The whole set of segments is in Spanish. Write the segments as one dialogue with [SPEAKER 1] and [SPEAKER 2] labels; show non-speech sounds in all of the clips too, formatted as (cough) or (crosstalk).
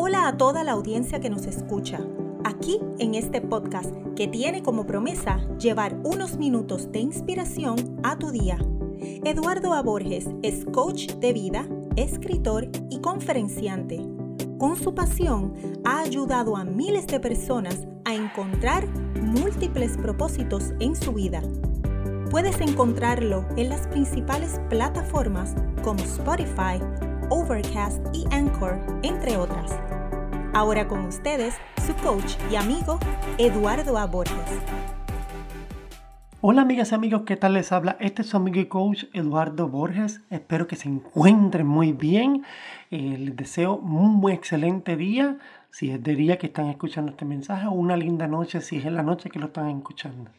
[SPEAKER 1] Hola a toda la audiencia que nos escucha. Aquí en este podcast que tiene como promesa llevar unos minutos de inspiración a tu día. Eduardo A. Borges es coach de vida, escritor y conferenciante. Con su pasión ha ayudado a miles de personas a encontrar múltiples propósitos en su vida. Puedes encontrarlo en las principales plataformas como Spotify, Overcast y Anchor, entre otras. Ahora con ustedes, su coach y amigo, Eduardo A. Borges.
[SPEAKER 2] Hola amigas y amigos, ¿qué tal les habla? Este es su amigo y coach Eduardo Borges. Espero que se encuentren muy bien. Eh, les deseo un muy excelente día, si es de día que están escuchando este mensaje, o una linda noche si es en la noche que lo están escuchando.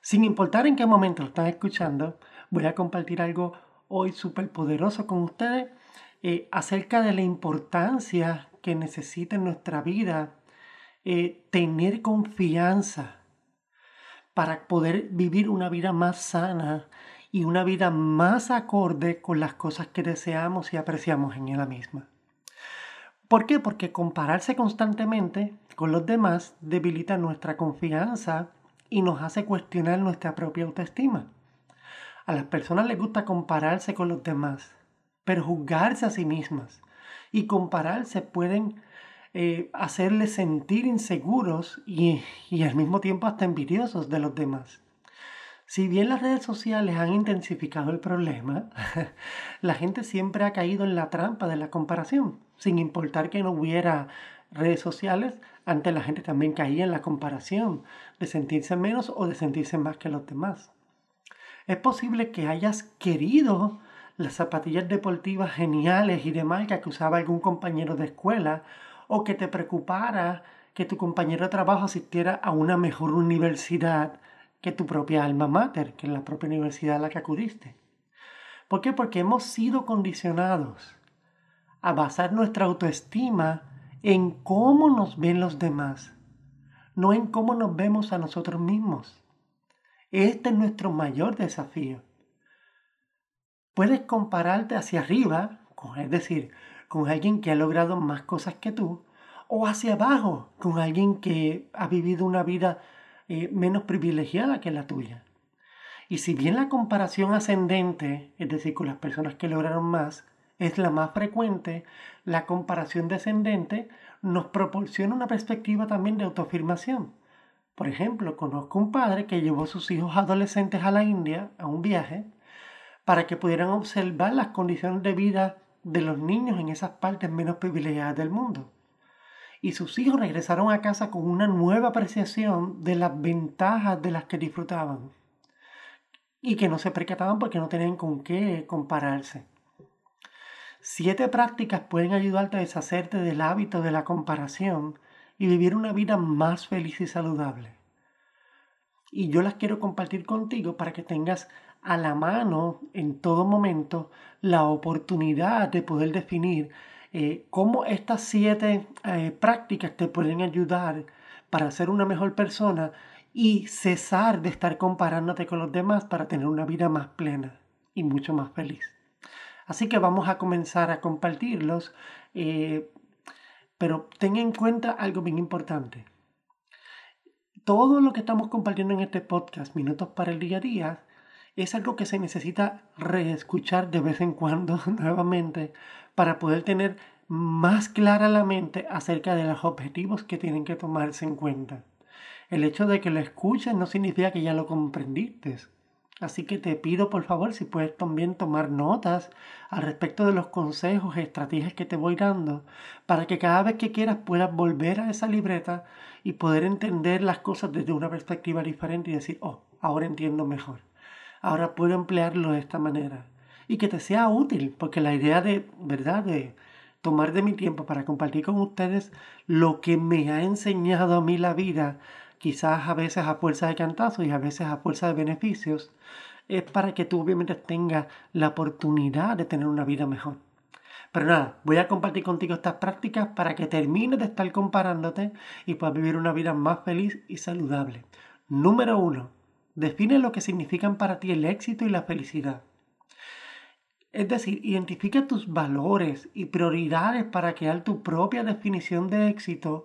[SPEAKER 2] Sin importar en qué momento lo están escuchando, voy a compartir algo hoy súper poderoso con ustedes eh, acerca de la importancia que necesita en nuestra vida eh, tener confianza para poder vivir una vida más sana y una vida más acorde con las cosas que deseamos y apreciamos en ella misma. ¿Por qué? Porque compararse constantemente con los demás debilita nuestra confianza y nos hace cuestionar nuestra propia autoestima. A las personas les gusta compararse con los demás pero juzgarse a sí mismas y compararse pueden eh, hacerles sentir inseguros y, y al mismo tiempo hasta envidiosos de los demás. Si bien las redes sociales han intensificado el problema, (laughs) la gente siempre ha caído en la trampa de la comparación. Sin importar que no hubiera redes sociales, antes la gente también caía en la comparación de sentirse menos o de sentirse más que los demás. Es posible que hayas querido las zapatillas deportivas geniales y de marca que usaba algún compañero de escuela o que te preocupara que tu compañero de trabajo asistiera a una mejor universidad que tu propia alma mater, que es la propia universidad a la que acudiste. ¿Por qué? Porque hemos sido condicionados a basar nuestra autoestima en cómo nos ven los demás, no en cómo nos vemos a nosotros mismos. Este es nuestro mayor desafío puedes compararte hacia arriba, es decir, con alguien que ha logrado más cosas que tú, o hacia abajo, con alguien que ha vivido una vida eh, menos privilegiada que la tuya. Y si bien la comparación ascendente, es decir, con las personas que lograron más, es la más frecuente, la comparación descendente nos proporciona una perspectiva también de autoafirmación. Por ejemplo, conozco un padre que llevó a sus hijos adolescentes a la India a un viaje para que pudieran observar las condiciones de vida de los niños en esas partes menos privilegiadas del mundo. Y sus hijos regresaron a casa con una nueva apreciación de las ventajas de las que disfrutaban y que no se percataban porque no tenían con qué compararse. Siete prácticas pueden ayudarte a deshacerte del hábito de la comparación y vivir una vida más feliz y saludable. Y yo las quiero compartir contigo para que tengas a la mano en todo momento la oportunidad de poder definir eh, cómo estas siete eh, prácticas te pueden ayudar para ser una mejor persona y cesar de estar comparándote con los demás para tener una vida más plena y mucho más feliz. Así que vamos a comenzar a compartirlos, eh, pero ten en cuenta algo bien importante. Todo lo que estamos compartiendo en este podcast, Minutos para el Día a Día, es algo que se necesita reescuchar de vez en cuando (laughs) nuevamente para poder tener más clara la mente acerca de los objetivos que tienen que tomarse en cuenta. El hecho de que lo escuches no significa que ya lo comprendiste. Así que te pido por favor si puedes también tomar notas al respecto de los consejos estrategias que te voy dando para que cada vez que quieras puedas volver a esa libreta y poder entender las cosas desde una perspectiva diferente y decir, oh, ahora entiendo mejor ahora puedo emplearlo de esta manera. Y que te sea útil, porque la idea de, ¿verdad?, de tomar de mi tiempo para compartir con ustedes lo que me ha enseñado a mí la vida, quizás a veces a fuerza de cantazos y a veces a fuerza de beneficios, es para que tú obviamente tengas la oportunidad de tener una vida mejor. Pero nada, voy a compartir contigo estas prácticas para que termines de estar comparándote y puedas vivir una vida más feliz y saludable. Número uno, Define lo que significan para ti el éxito y la felicidad. Es decir, identifica tus valores y prioridades para crear tu propia definición de éxito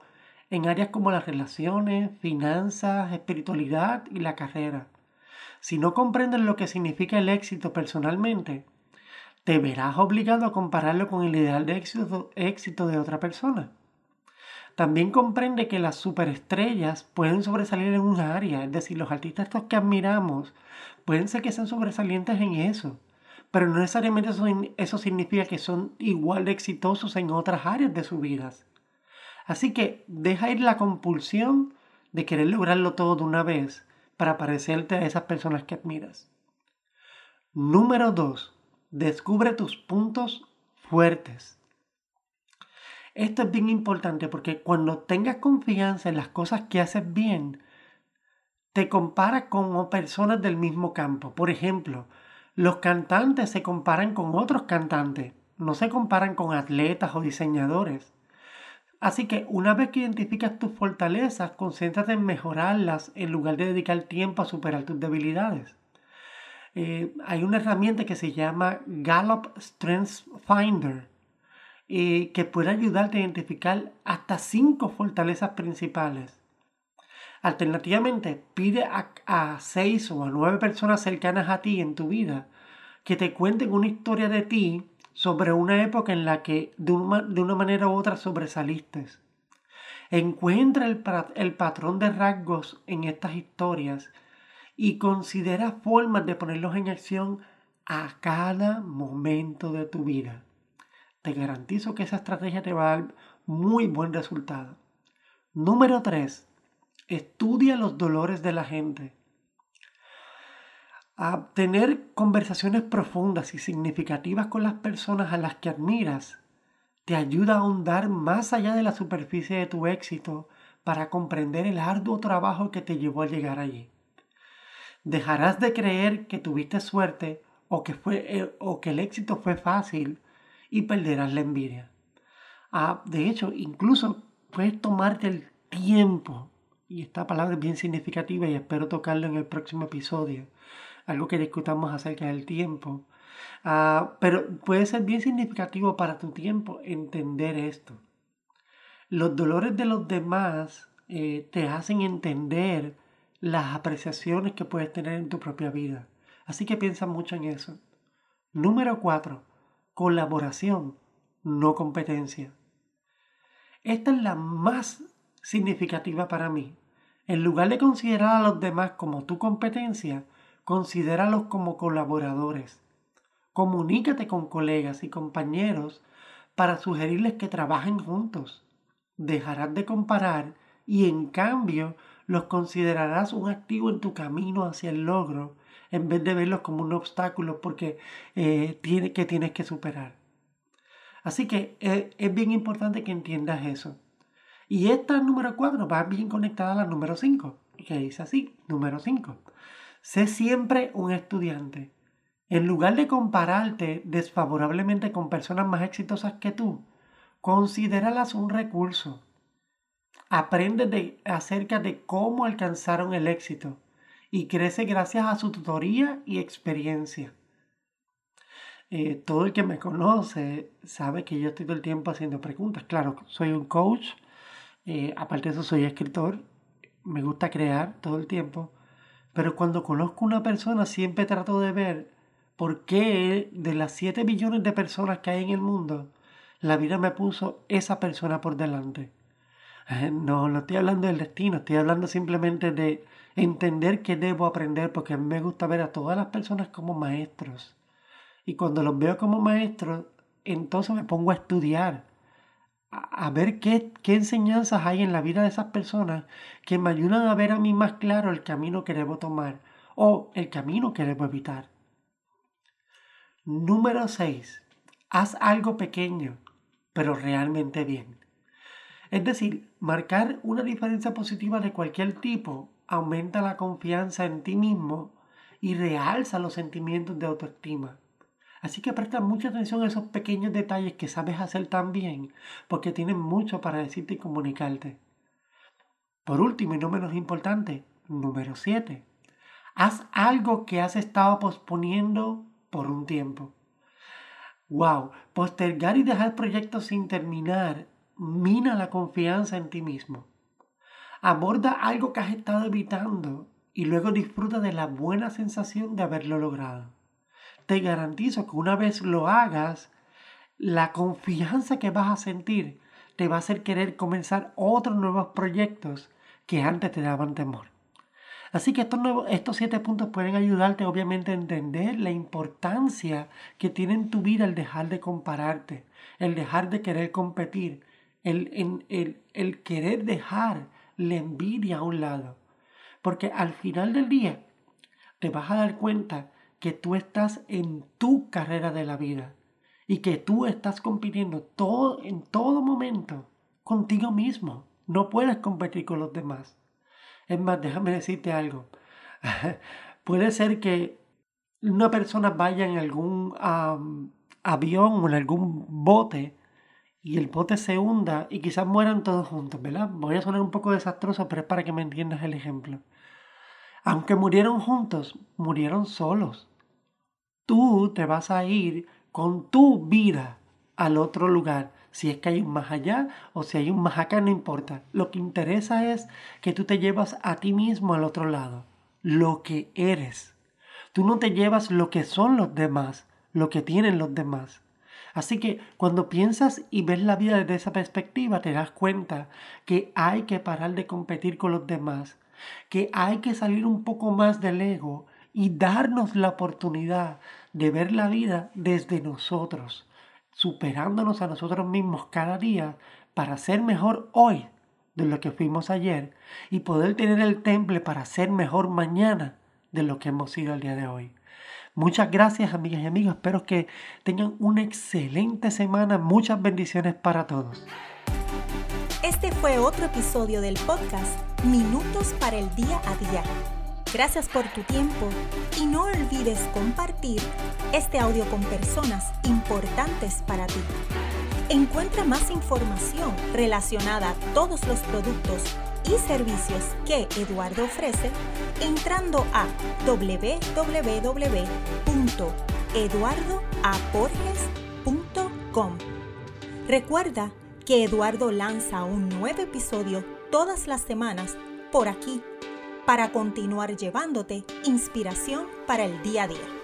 [SPEAKER 2] en áreas como las relaciones, finanzas, espiritualidad y la carrera. Si no comprendes lo que significa el éxito personalmente, te verás obligado a compararlo con el ideal de éxito, de otra persona. También comprende que las superestrellas pueden sobresalir en un área, es decir, los artistas estos que admiramos pueden ser que sean sobresalientes en eso, pero no necesariamente eso, significa que son igual de exitosos en otras áreas de sus vidas. Así que deja ir la compulsión de querer lograrlo todo de una vez para parecerte a esas personas que admiras. Número 2. Descubre tus puntos fuertes. Esto es bien importante porque cuando tengas confianza en las cosas que haces bien, te comparas con personas del mismo campo. Por ejemplo, los cantantes se comparan con otros cantantes, no se comparan con atletas o diseñadores. Así que una vez que identificas tus fortalezas, concéntrate en mejorarlas en lugar de dedicar tiempo a superar tus debilidades. Eh, hay una herramienta que se llama Gallup Strengths Finder eh, que puede ayudarte a identificar hasta cinco fortalezas principales. Alternativamente, pide a, seis o a nueve personas cercanas a ti en tu vida que te cuenten una historia de ti sobre una época en la que de una, de una manera u otra sobresaliste. Encuentra el, el patrón de rasgos en estas historias y considera formas de ponerlos en acción a cada momento de tu vida. Te garantizo que esa estrategia te va a dar muy buen resultado. Número 3. Estudia los dolores de la gente. A tener conversaciones profundas y significativas con las personas a las que admiras te ayuda a ahondar más allá de la superficie de tu éxito para comprender el arduo trabajo que te llevó a llegar allí. Dejarás de creer que tuviste suerte o que, fue, eh, o que el éxito fue fácil y perderás la envidia. Ah, de hecho, incluso puedes tomarte el tiempo y esta palabra es bien significativa y espero tocarlo en el próximo episodio, algo que discutamos acerca del tiempo. Ah, pero puede ser bien significativo para tu tiempo entender esto. Los dolores de los demás eh, te hacen entender las apreciaciones que puedes tener en tu propia vida. Así que piensa mucho en eso. Número 4. Colaboración, no competencia. Esta es la más significativa para mí. En lugar de considerar a los demás como tu competencia, considéralos como colaboradores. Comunícate con colegas y compañeros para sugerirles que trabajen juntos. Dejarás de comparar y en cambio los considerarás un activo en tu camino hacia el logro en vez de verlos como un obstáculo porque eh, tiene, que tienes que superar. Así que eh, es bien importante que entiendas eso. Y esta número 4 va bien conectada a la número 5, que dice así, número 5. Sé siempre un estudiante. En lugar de compararte desfavorablemente con personas más exitosas que tú, considéralas un recurso. Aprende de, acerca de cómo alcanzaron el éxito y crece gracias a su tutoría y experiencia. Eh, todo el que me conoce sabe que yo estoy todo el tiempo haciendo preguntas. Claro, soy un coach eh, aparte de eso, soy escritor, me gusta crear todo el tiempo, pero cuando conozco una persona siempre trato de ver por qué de las 7 billones de personas que hay en el mundo, la vida me puso esa persona por delante. Eh, no, no estoy hablando del destino, estoy hablando simplemente de entender que debo aprender, porque me gusta ver a todas las personas como maestros. Y cuando los veo como maestros, entonces me pongo a estudiar a, ver qué, qué enseñanzas hay en la vida de esas personas que me ayudan a ver a mí más claro el camino que debo tomar o el camino que debo evitar. Número 6. Haz algo pequeño, pero realmente bien. Es decir, marcar una diferencia positiva de cualquier tipo aumenta la confianza en ti mismo y realza los sentimientos de autoestima. Así que presta mucha atención a esos pequeños detalles que sabes hacer tan bien, porque tienen mucho para decirte y comunicarte. Por último y no menos importante, número 7. Haz algo que has estado posponiendo por un tiempo. Wow, postergar y dejar proyectos sin terminar mina la confianza en ti mismo. Aborda algo que has estado evitando y luego disfruta de la buena sensación de haberlo logrado. Te garantizo que una vez lo hagas, la confianza que vas a sentir te va a hacer querer comenzar otros nuevos proyectos que antes te daban temor. Así que estos, estos siete puntos pueden ayudarte obviamente a entender la importancia que tiene en tu vida el dejar de compararte, el dejar de querer competir, el, el, el querer dejar la envidia a un lado. Porque al final del día te vas a dar cuenta que tú estás en tu carrera de la vida y que tú estás compitiendo todo, en todo momento contigo mismo. No puedes competir con los demás. Es más, déjame decirte algo. (laughs) Puede ser que una persona vaya en algún avión o en algún bote y el bote se hunda y quizás mueran todos juntos, ¿verdad? Voy a sonar un poco desastroso, pero es para que me entiendas el ejemplo. Aunque murieron juntos, murieron solos. Tú te vas a ir con tu vida al otro lugar si es que hay un más allá o si hay un más acá, no importa. Lo que interesa es que tú te llevas a ti mismo al otro lado, lo que eres. Tú no te llevas lo que son los demás, lo que tienen los demás. Así que cuando piensas y ves la vida desde esa perspectiva, te das cuenta que hay que parar de competir con los demás, que hay que salir un poco más del ego y darnos la oportunidad de ver la vida desde nosotros superándonos a nosotros mismos cada día para ser mejor hoy de lo que fuimos ayer y poder tener el temple para ser mejor mañana de lo que hemos sido el día de hoy. Muchas gracias amigas y amigos, espero que tengan una excelente semana, muchas bendiciones para todos.
[SPEAKER 1] Este fue otro episodio del podcast Minutos para el Día a Día Gracias por tu tiempo y no olvides compartir este audio con personas importantes para ti. Encuentra más información relacionada a todos los productos y servicios que Eduardo ofrece entrando a www.eduardoaporges.com. Recuerda que Eduardo lanza un nuevo episodio todas las semanas por aquí para continuar llevándote inspiración para el día a día.